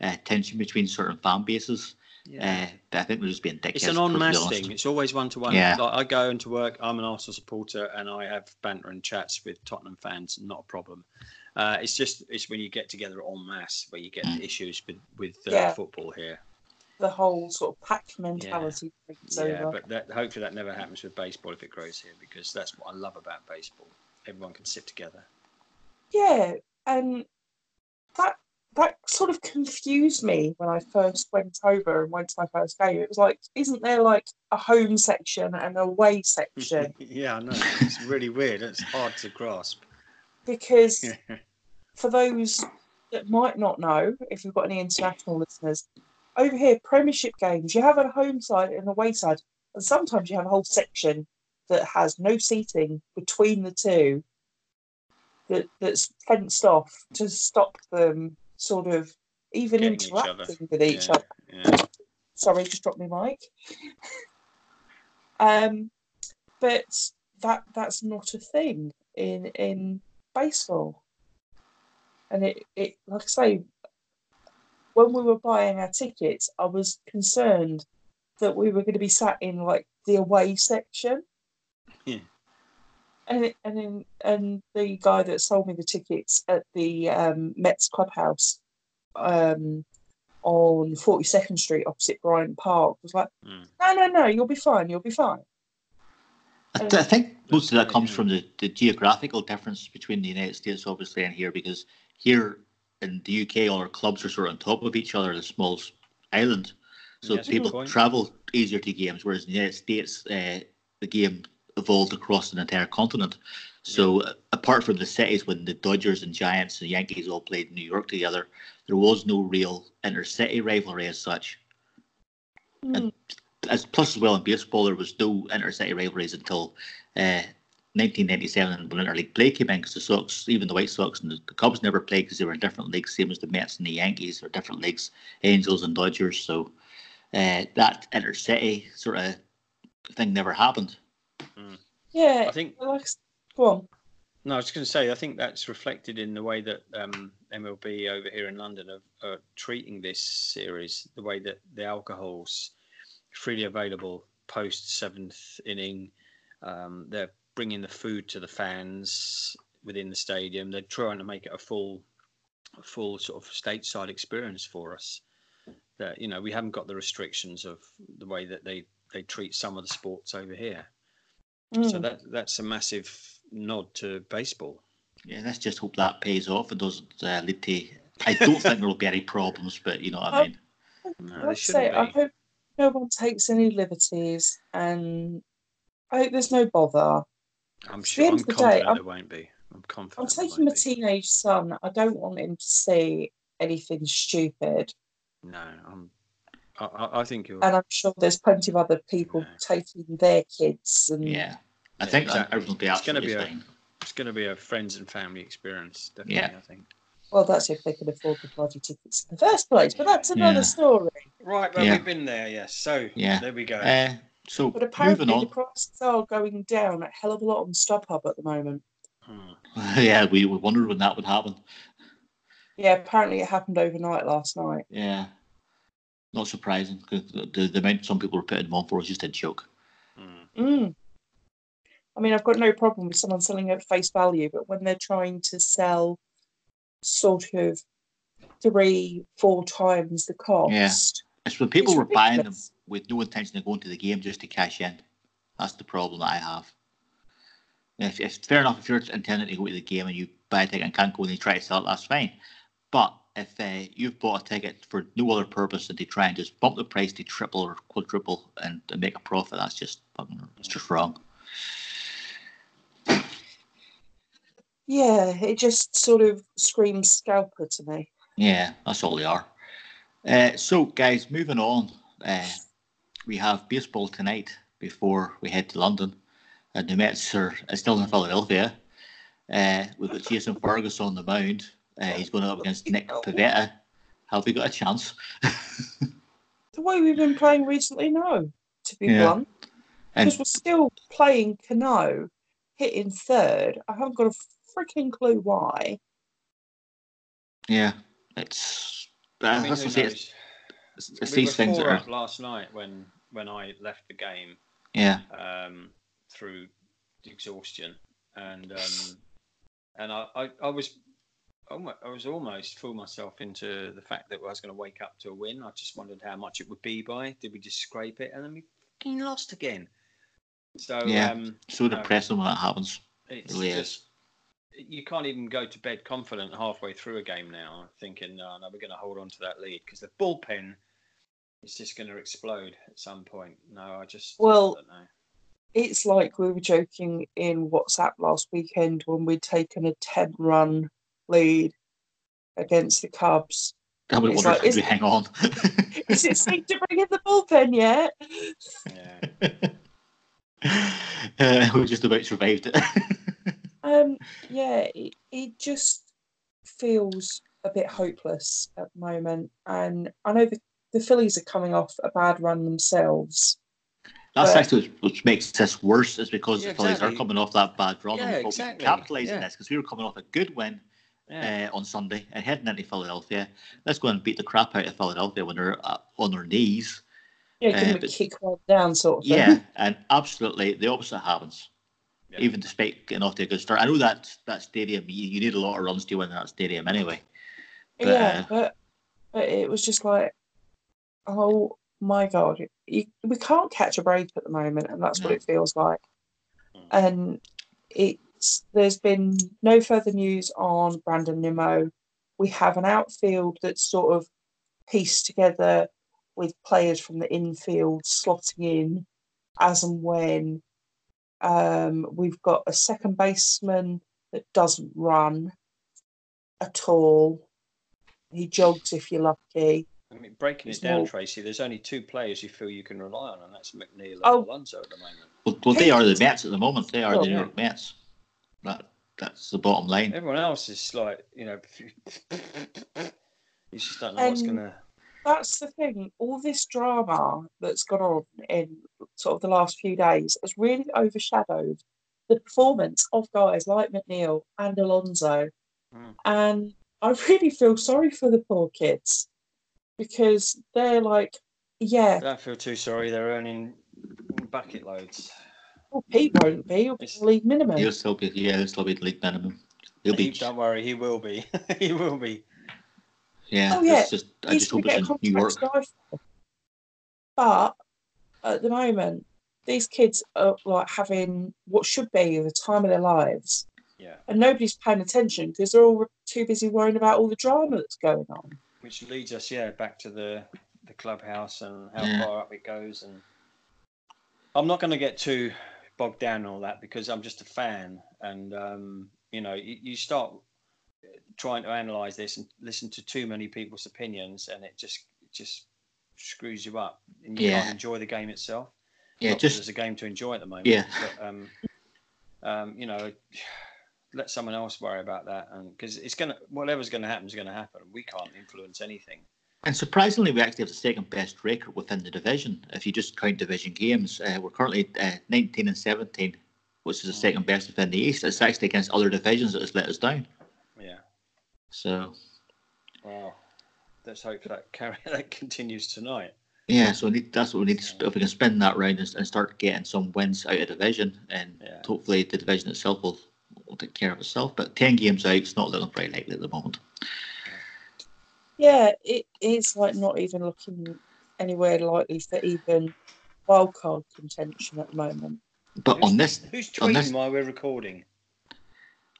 uh, tension between certain fan bases. Yeah. Uh, but I think we're just being dickheads. it's an to be en thing. It's always one to one. Yeah. Like I go into work, I'm an Arsenal supporter, and I have banter and chats with Tottenham fans. Not a problem. Uh, it's just it's when you get together en masse where you get Mm. issues with with uh, Yeah. football here. the whole sort of pack mentality takes Yeah, over. but that, hopefully that never happens with baseball if it grows here because that's what I love about baseball. Everyone can sit together. Yeah, and that that sort of confused me when I first went over and went to my first game. It was like, isn't there like a home section and a away section? yeah, I know. It's really weird. It's hard to grasp. Because for those that might not know, if you've got any international listeners, over here, Premiership games, you have a home side and a away side, and sometimes you have a whole section that has no seating between the two. That that's fenced off to stop them sort of even Getting each interacting with each yeah, other. yeah. Sorry, just dropped my mic. um, but that that's not a thing in in baseball. And it, it like I say, when we were buying our tickets, I was concerned that we were going to be sat in like the away section. Yeah. And and then and the guy that sold me the tickets at the um, Mets clubhouse um, on Forty Second Street opposite Bryant Park was like, Mm. no, no, no, you'll be fine, you'll be fine. I, th- I think most of that comes from the, the geographical difference between the United States, obviously, and here, because here in the UK, all our clubs are sort of on top of each other, the a small island. So Yeah, that's a good people travel easier to games, whereas in the United States, uh, the game evolved across an entire continent. So uh, apart from the cities, when the Dodgers and Giants and Yankees all played in New York together, there was no real inter-city rivalry as such. Mm, as plus as well in baseball, there was no inter-city rivalries until uh, 1997 when interleague play came in because the Sox, even the White Sox and the, the Cubs never played because they were in different leagues, same as the Mets and the Yankees are different leagues, Angels and Dodgers. So uh, that inter-city sort of thing never happened. Yeah, I think go on. No, I was going to say, I think that's reflected in the way that um, MLB over here in London are, are, treating this series, the way that the alcohol's freely available post seventh inning. Um, they're bringing the food to the fans within the stadium. They're trying to make it a full, a full sort of stateside experience for us. That you know we haven't got the restrictions of the way that they they treat some of the sports over here. Mm. So that that's a massive nod to baseball. Yeah, let's just hope that pays off and doesn't uh, lead to. I don't think there will be any problems, but you know what I mean. No, I'd say shouldn't I hope no one takes any liberties, and I hope there's no bother. I'm sure. end I'm of the day, confident I'm- there won't be. I'm confident. I'm taking my be. teenage son. I don't want him to see anything stupid, No, I'm. I, I, I think you're. and I'm sure there's plenty of other people No. taking their kids. And Yeah, I Yeah, think exactly. everything will be It's gonna absolutely be a- It's going to be a friends and family experience. Definitely, Yeah. I think. well, that's if they can afford the bloody tickets in the first place. But that's another Yeah. story. Right, well, Yeah. we've been there. Yes. So Yeah. there we go. Uh, so But apparently, moving the on. prices are going down a hell of a lot on StubHub at the moment. Hmm. yeah, we we wondered when that would happen. Yeah, apparently it happened overnight last night. Yeah, not surprising. 'cause The, the, the amount some people were putting them on for was just a joke. Mm. I mean, I've got no problem with someone selling at face value, but when they're trying to sell sort of three, four times the cost, Yeah. It's when people it's were buying them with no intention of going to the game just to cash in. That's the problem that I have. If, if fair enough, if you're intending to go to the game and you buy a ticket and can't go and you try to sell it, that's fine. But if uh, you've bought a ticket for no other purpose than to try and just bump the price to triple or quadruple and, and make a profit, that's just it's just wrong. Yeah, it just sort of screams scalper to me. Yeah, that's all they are. Uh, so, guys, moving on. Uh, we have baseball tonight before we head to London. And the Mets are are still in Philadelphia. Uh, we've got Jason Vargas on the mound. Uh, he's going up against Nick Pivetta. Have we got a chance? The way we've been playing recently, no, to be Yeah. blunt. And Because we're still playing Cano, hitting third. I haven't got a freaking clue why. yeah, it's uh, I mean, that's what I say. knows? It's, it's, it's we these were things that are up last night when when I left the game yeah, um, through exhaustion, and um, and I, I, I was almo- I was almost fooled myself into the fact that I was going to wake up to a win. I just wondered how much it would be by. Did we just scrape it, and then we fucking lost again? So Yeah. um, so no, depressing when that happens. it's really is. you can't even go to bed confident halfway through a game now, thinking, no, no, we're going to hold on to that lead because the bullpen is just going to explode at some point. No, I just Well, don't know. It's like we were joking in WhatsApp last weekend when we'd taken a 10 run lead against the Cubs. I would It's wonder like, if we is- hang on. Is it safe to bring in the bullpen yet? Yeah. uh, we just about survived it. Um, yeah, it, it just feels a bit hopeless at the moment. And I know the, the Phillies are coming off a bad run themselves. That's But- actually what which makes this worse is because Yeah, the Phillies exactly. are coming off that bad run. Yeah, and we exactly. we could capitalise on Yeah. this because we were coming off a good win yeah. uh, on Sunday and heading into Philadelphia. Let's go and beat the crap out of Philadelphia when they're uh, on their knees. Yeah, give Uh, them a but- kick one down sort of thing. Yeah, and absolutely the opposite happens. Yeah. Even despite getting off to a good start, I know that that stadium you, you need a lot of runs to win that stadium anyway. But, yeah, uh, but but it was just like, oh my god, you, we can't catch a break at the moment, and that's what it feels like. Mm. And it's there's been no further news on Brandon Nimmo. We have an outfield that's sort of pieced together with players from the infield slotting in as and when. Um, we've got a second baseman that doesn't run at all. He jogs if you're lucky. I mean, breaking It's it down, more- Tracy, there's only two players you feel you can rely on, and that's McNeil and Oh. Alonso at the moment. well, well, they are the Mets at the moment. They are Oh, the New yeah. York Mets. That that's the bottom line. Everyone else is like, you know, you just don't know what's Um, going to. that's the thing. All this drama that's gone on in sort of the last few days has really overshadowed the performance of guys like McNeil and Alonso. Mm. And I really feel sorry for the poor kids because they're like, yeah, Don't feel too sorry. They're earning bucket loads. Well, Pete won't be. He'll be It's- league minimum. He'll still be, yeah, he'll still be the league minimum. He'll be, don't worry, he will be. he will be. yeah. Oh, yeah. It's just, I He's just hope it's in New York. contract to die for. But at the moment, these kids are like having what should be the time of their lives, Yeah. and nobody's paying attention because they're all too busy worrying about all the drama that's going on. Which leads us, yeah, back to the the clubhouse and how Yeah. far up it goes. And I'm not going to get too bogged down all that because I'm just a fan. And um, you know, you, you start trying to analyze this and listen to too many people's opinions, and it just it just screws you up, and you Yeah. can't enjoy the game itself. Yeah, Not just there's a game to enjoy at the moment. Yeah. But, um, um, you know, let someone else worry about that, and because it's gonna whatever's gonna happen is gonna happen. We can't influence anything. And surprisingly, we actually have the second best record within the division. If you just count division games, uh, we're currently uh, 19 and 17, which is the second best within the East. It's actually against other divisions that has let us down. Yeah. So, Well, let's hope that carry that continues tonight. yeah, so we need, that's what we need. To, if we can spin that round and, and start getting some wins out of division, and Yeah. hopefully the division itself will, will take care of itself. But 10 games out, it's not looking very likely at the moment. Yeah, it is like not even looking anywhere likely for even wildcard contention at the moment. But on this Who's on tweeting this- while we're recording?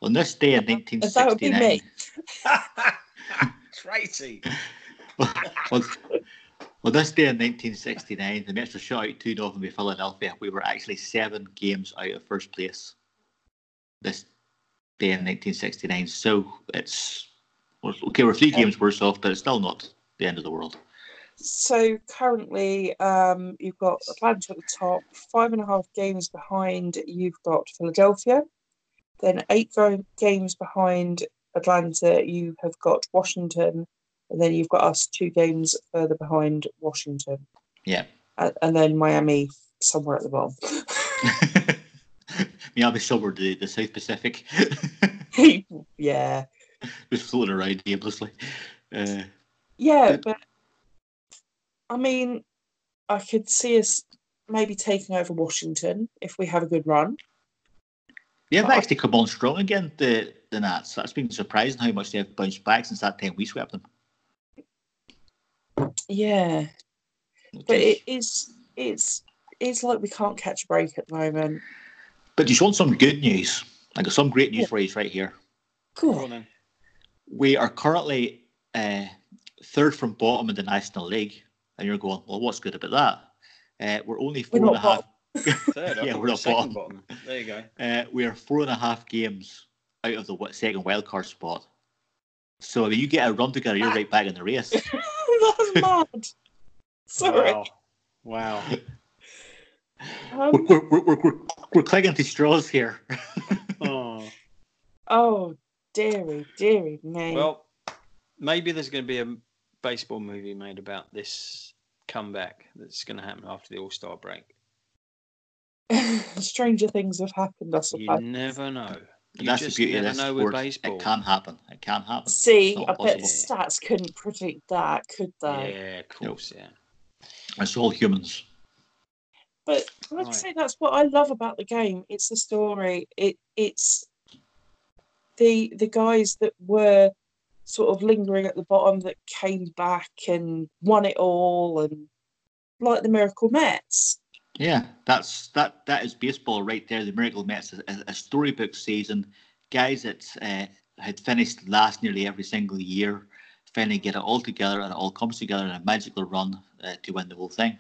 on this day in And that would be 1969, me. Tracy. well, well, this day in 1969, the Mets were shot out 2 0 by Philadelphia. We were actually seven games out of first place this day in 1969. So it's well, okay, we're three games worse off, but it's still not the end of the world. So currently, um, you've got Atlanta at the top, five and a half games behind. You've got Philadelphia, then eight games behind Atlanta. You have got Washington, and then you've got us two games further behind Washington, Yeah. and, and then Miami somewhere at the bottom. Miami somewhere the, the South Pacific. yeah, Just floating around aimlessly. Uh, yeah, But- but I mean, I could see us maybe taking over Washington if we have a good run. yeah, they've Oh. actually come on strong again, the, the Nats. That's been surprising how much they've bounced back since that time we swept them. Yeah. But it is it's it's like we can't catch a break at the moment. But do you want some good news? I got some great news for you right here. Go on Cool. Then. We are currently uh, third from bottom in the National League, and you're going, well, what's good about that? Uh, we're only four We're and a half. Third. Yeah, we're we not bottom. bottom. There you go. Uh, we are four and a half games out of the wi- second wildcard spot. So if you get a run together, you're right back in the race. That's mad. Sorry. Wow. Wow. we're, Um, we're, we're, we're, we're clinging to straws here. Oh. oh, dearie, dearie me. Well, maybe there's going to be a baseball movie made about this comeback that's going to happen after the All Star break. Stranger things have happened, I You never know. You That's just the beauty of never this know sport. with baseball. It can happen. It can happen. See, I bet the stats couldn't predict that, could they? Yeah, of course, yeah. It's all humans. But like I Right. say, that's what I love about the game. It's the story. It it's the the guys that were sort of lingering at the bottom that came back and won it all, and like the Miracle Mets. Yeah, that's that. That is baseball right there. The Miracle Mets, a, a storybook season. Guys that uh, had finished last nearly every single year, finally get it all together, and it all comes together in a magical run uh, to win the whole thing.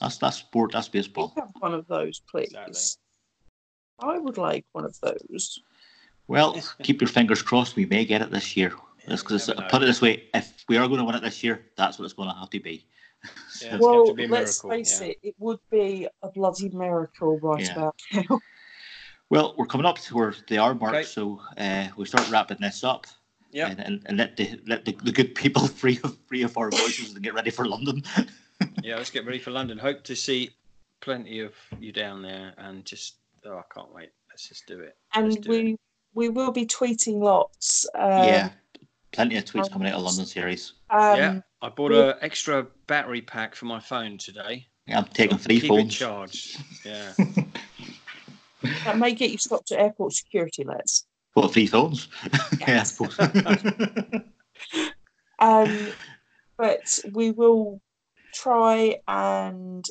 That's that's sport. That's We baseball. have one of those, please. Exactly. I would like one of those. Well, keep your fingers crossed. We may get it this year. Let's you just never know. put it this way: if we are going to win it this year, that's what it's going to have to be. Yeah. It's well, got to be a let's face yeah. it, it would be a bloody miracle right Yeah. about now. Well, we're coming up to where they are marked, Okay. so uh, we start wrapping this up. Yeah. and, and, and let the let the, the good people free of free of our voices and get ready for London. Yeah, let's get ready for London. Hope to see plenty of you down there, and just oh, I can't wait. Let's just do it. Let's And do it. We we will be tweeting lots. Um, yeah, plenty of tweets coming out of London series. Um, yeah, I bought an extra battery pack for my phone today. Yeah, I'm taking So three keep it phones. charged. Yeah. That may get you stopped at airport security, let's. What three phones? yeah, I suppose. Um, but we will try and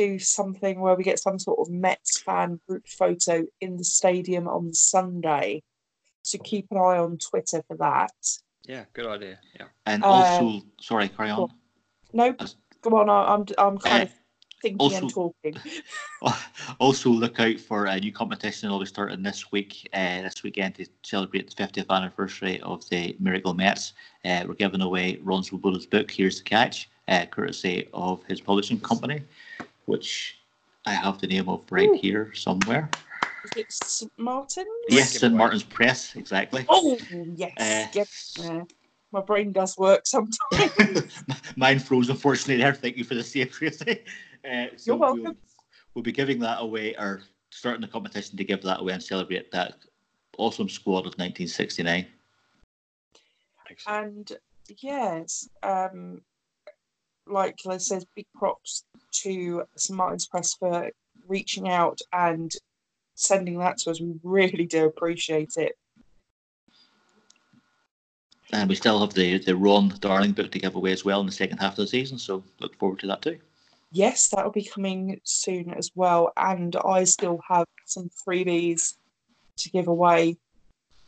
do something where we get some sort of Mets fan group photo in the stadium on Sunday. So keep an eye on Twitter for that. yeah, good idea. Yeah. and Uh, also, sorry, carry on. No, As- go on. I- I'm I'm kind Uh, of thinking also- and talking. Also, look out for a new competition that'll be starting this week, uh, this weekend to celebrate the 50th anniversary of the Miracle Mets. Uh, we're giving away Ron Swoboda's book, Here's the Catch, uh, courtesy of his publishing company, which I have the name of right Ooh. here somewhere. Is it St. Martin? Yes, St. giveaway. Martin's Press, exactly. Oh yes. Uh, Yep. Yeah. My brain does work sometimes. Mine froze, unfortunately, there. Thank you for the save, Tracy. Uh, so You're welcome. We'll, we'll be giving that away, or starting the competition to give that away and celebrate that awesome squad of 1969. Excellent. And yes, um, like Liz says, big props to St Martin's Press for reaching out and sending that to us. We really do appreciate it. And we still have the, the Ron Darling book to give away as well in the second half of the season, so look forward to that too. Yes, that will be coming soon as well. And I still have some freebies to give away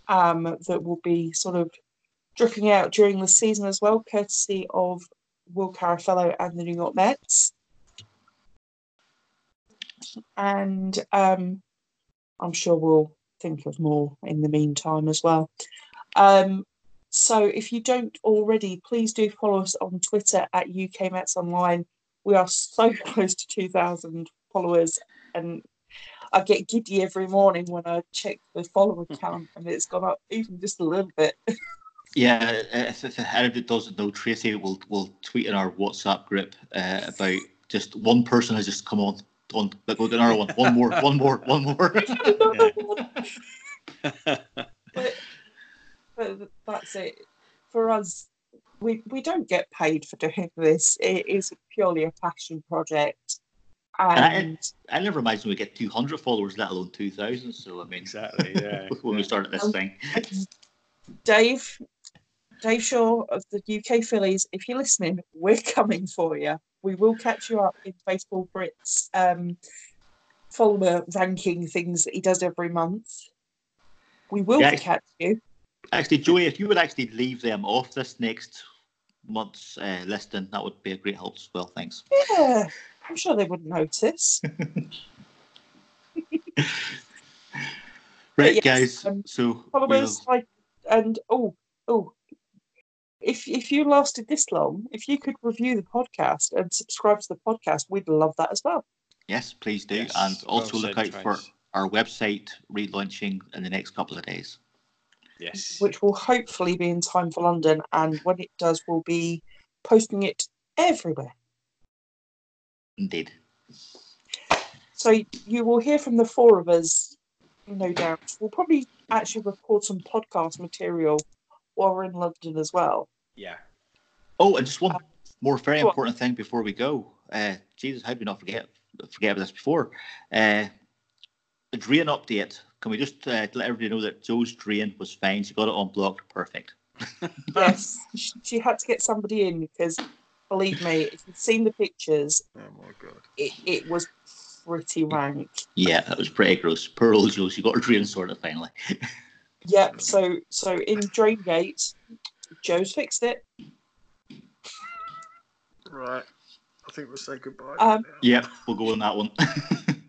um, that will be sort of dripping out during the season as well, courtesy of Will Carafello and the New York Mets. And um, I'm sure we'll think of more in the meantime as well. Um, so if you don't already, please do follow us on Twitter at UK Mets Online. We are so close to 2,000 followers, and I get giddy every morning when I check the follower count, and it's gone up even just a little bit. Yeah, if, if anybody doesn't know, Tracy will will tweet in our WhatsApp group uh, about just one person has just come on. On, but we'll another one. One more, one more, one more. But, but that's it. For us, we, we don't get paid for doing this. It is purely a passion project. I- And I never imagined we'd get 200 followers, let alone 2,000. So, I mean, Exactly. Yeah. when we started this Um, thing. Dave, Dave Shaw of the UK Phillies, if you're listening, we're coming for you. We will catch you up in Baseball Brits um, follower ranking things that he does every month. We will Yeah. catch you. Actually, Joey, if you would actually leave them off this next month's uh, listing, that would be a great help as well. Thanks. Yeah, I'm sure they wouldn't notice. Right, yes, guys. um, so, Follow us, like, and oh, oh. If, if you lasted this long, if you could review the podcast and subscribe to the podcast, we'd love that as well. yes, please do. Yes, and well also look said, out for our website relaunching in the next couple of days. Yes. which will hopefully be in time for London. And when it does, we'll be posting it everywhere. Indeed. So you will hear from the four of us, no doubt. We'll probably actually record some podcast material while we're in London as well. Yeah. Oh, and just one more very Go important thing before we go. Uh, Jesus, how did we not forget forget about this before? Uh, the drain update. Can we just uh, let everybody know that Joe's drain was fine? She got it unblocked. Perfect. Yes, she had to get somebody in because, believe me, if you've seen the pictures, Oh my god. it, it was pretty rank. Yeah, that was pretty gross. Poor old Joe. She got her drain sorted finally. Yep. So so in Draingate, Joe's fixed it. Right. I think we'll say goodbye. Um, Yep, we'll go on that one.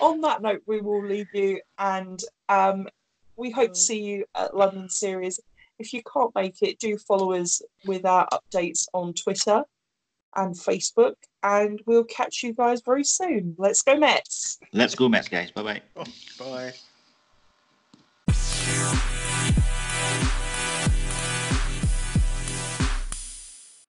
on that note, we will leave you and um, we hope to see you at London Series. If you can't make it, do follow us with our updates on Twitter and Facebook, and we'll catch you guys very soon. Let's go, Mets! Let's go, Mets, guys. Bye bye. Bye.